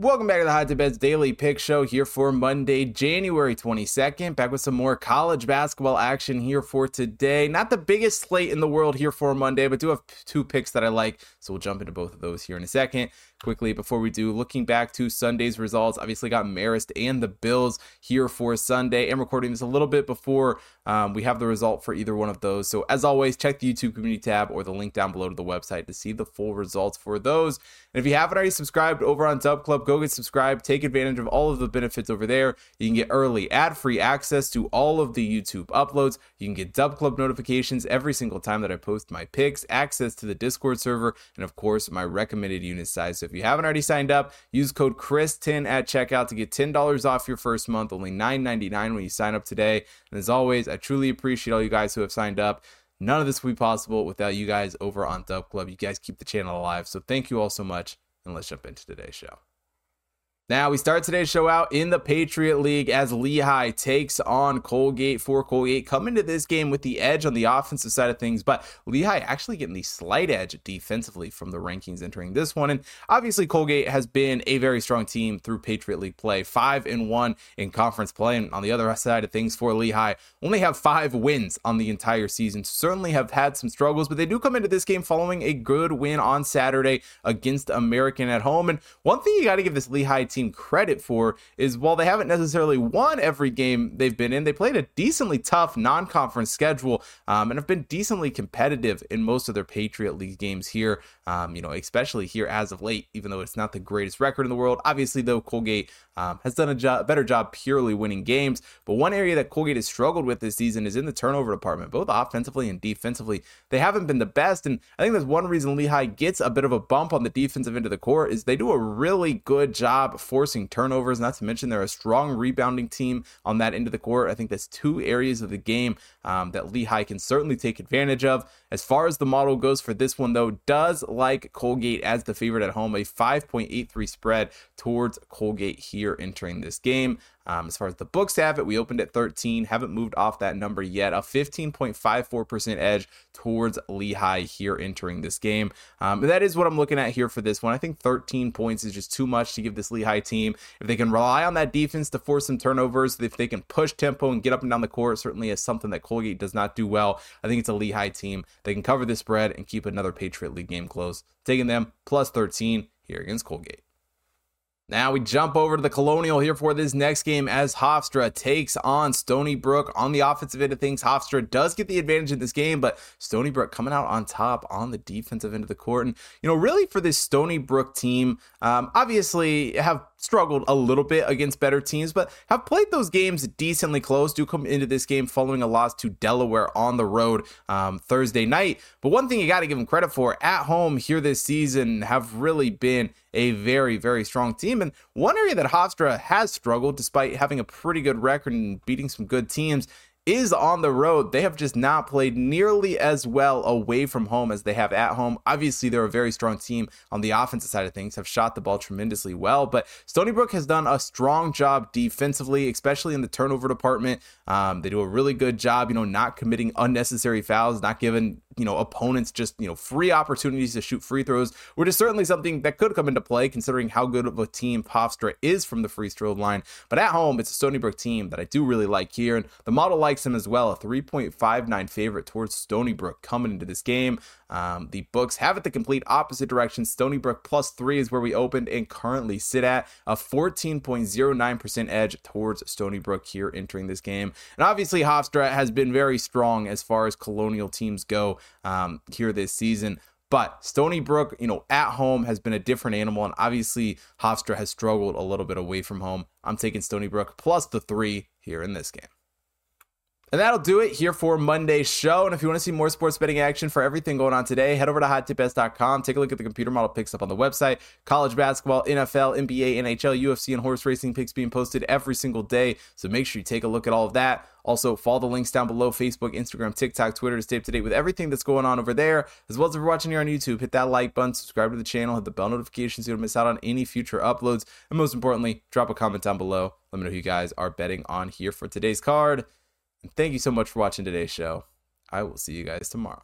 Welcome back to the Hot Tip Bets Daily Pick Show here for Monday, January 22nd. Back with some more college basketball action here for today. Not the biggest slate in the world here for Monday, but do have two picks that I like. So we'll jump into both of those here in a second. Quickly, before we do, looking back to Sunday's results, obviously got Marist and the Bills here for Sunday. I'm recording this a little bit before um, we have the result for either one of those. So as always, check the YouTube community tab or the link down below to the website to see the full results for those. And if you haven't already subscribed over on Dub Club, go get subscribed. Take advantage of all of the benefits over there. You can get early ad-free access to all of the YouTube uploads. You can get Dub Club notifications every single time that I post my picks, access to the Discord server, and of course my recommended unit size. So if you haven't already signed up, use code Chris10 at checkout to get $10 off your first month, only $9.99 when you sign up today. And as always, I truly appreciate all you guys who have signed up. None of this would be possible without you guys over on Dub Club. You guys keep the channel alive. So thank you all so much. And let's jump into today's show. Now, we start today's show out in the Patriot League as Lehigh takes on Colgate for Colgate. Come into this game with the edge on the offensive side of things, but Lehigh actually getting the slight edge defensively from the rankings entering this one. And obviously, Colgate has been a very strong team through Patriot League play, five and one in conference play. And on the other side of things for Lehigh, only have five wins on the entire season. Certainly have had some struggles, but they do come into this game following a good win on Saturday against American at home. And one thing you got to give this Lehigh team team credit for is while they haven't necessarily won every game they've been in, they played a decently tough non conference schedule um, and have been decently competitive in most of their Patriot League games here, um, you know, especially here as of late, even though it's not the greatest record in the world. Obviously, though, Colgate um, has done a better job purely winning games. But one area that Colgate has struggled with this season is in the turnover department, both offensively and defensively. They haven't been the best. And I think that's one reason Lehigh gets a bit of a bump on the defensive end of the court is they do a really good job forcing turnovers. Not to mention they're a strong rebounding team on that end of the court. I think that's two areas of the game um, that Lehigh can certainly take advantage of. As far as the model goes for this one, though, does like Colgate as the favorite at home, a 5.83 spread towards Colgate here entering this game. Um, as far as the books have it, we opened at 13, haven't moved off that number yet. A 15.54% edge towards Lehigh here entering this game. Um, that is what I'm looking at here for this one. I think 13 points is just too much to give this Lehigh team. If they can rely on that defense to force some turnovers, if they can push tempo and get up and down the court, certainly is something that Colgate does not do well. I think it's a Lehigh team. They can cover this spread and keep another Patriot League game close. Taking them plus 13 here against Colgate. Now we jump over to the Colonial here for this next game as Hofstra takes on Stony Brook on the offensive end of things. Hofstra does get the advantage in this game, but Stony Brook coming out on top on the defensive end of the court. And, you know, really for this Stony Brook team, um, obviously have struggled a little bit against better teams, but have played those games decently close. Do come into this game following a loss to Delaware on the road um, Thursday night. But one thing you got to give them credit for at home here this season have really been a very, very strong team. And one area that Hofstra has struggled, despite having a pretty good record and beating some good teams, is on the road. They have just not played nearly as well away from home as they have at home. Obviously, they're a very strong team on the offensive side of things, have shot the ball tremendously well, but Stony Brook has done a strong job defensively, especially in the turnover department. Um, they do a really good job, you know, not committing unnecessary fouls, not giving you know opponents just you know free opportunities to shoot free throws, which is certainly something that could come into play considering how good of a team Hofstra is from the free throw line. But at home, it's a Stony Brook team that I do really like here, and the model likes him as well. A 3.59 favorite towards Stony Brook coming into this game. Um, the books have it the complete opposite direction. Stony Brook plus three is where we opened and currently sit at a 14.09% edge towards Stony Brook here entering this game. And obviously, Hofstra has been very strong as far as colonial teams go um, here this season. But Stony Brook, you know, at home has been a different animal. And obviously, Hofstra has struggled a little bit away from home. I'm taking Stony Brook plus the three here in this game. And that'll do it here for Monday's show. And if you want to see more sports betting action for everything going on today, head over to hottipbets.com. Take a look at the computer model picks up on the website. College basketball, NFL, NBA, NHL, UFC, and horse racing picks being posted every single day. So make sure you take a look at all of that. Also, follow the links down below Facebook, Instagram, TikTok, Twitter to stay up to date with everything that's going on over there. As well as if you're watching here on YouTube, hit that like button, subscribe to the channel, hit the bell notifications so you don't miss out on any future uploads. And most importantly, drop a comment down below. Let me know who you guys are betting on here for today's card. And thank you so much for watching today's show. I will see you guys tomorrow.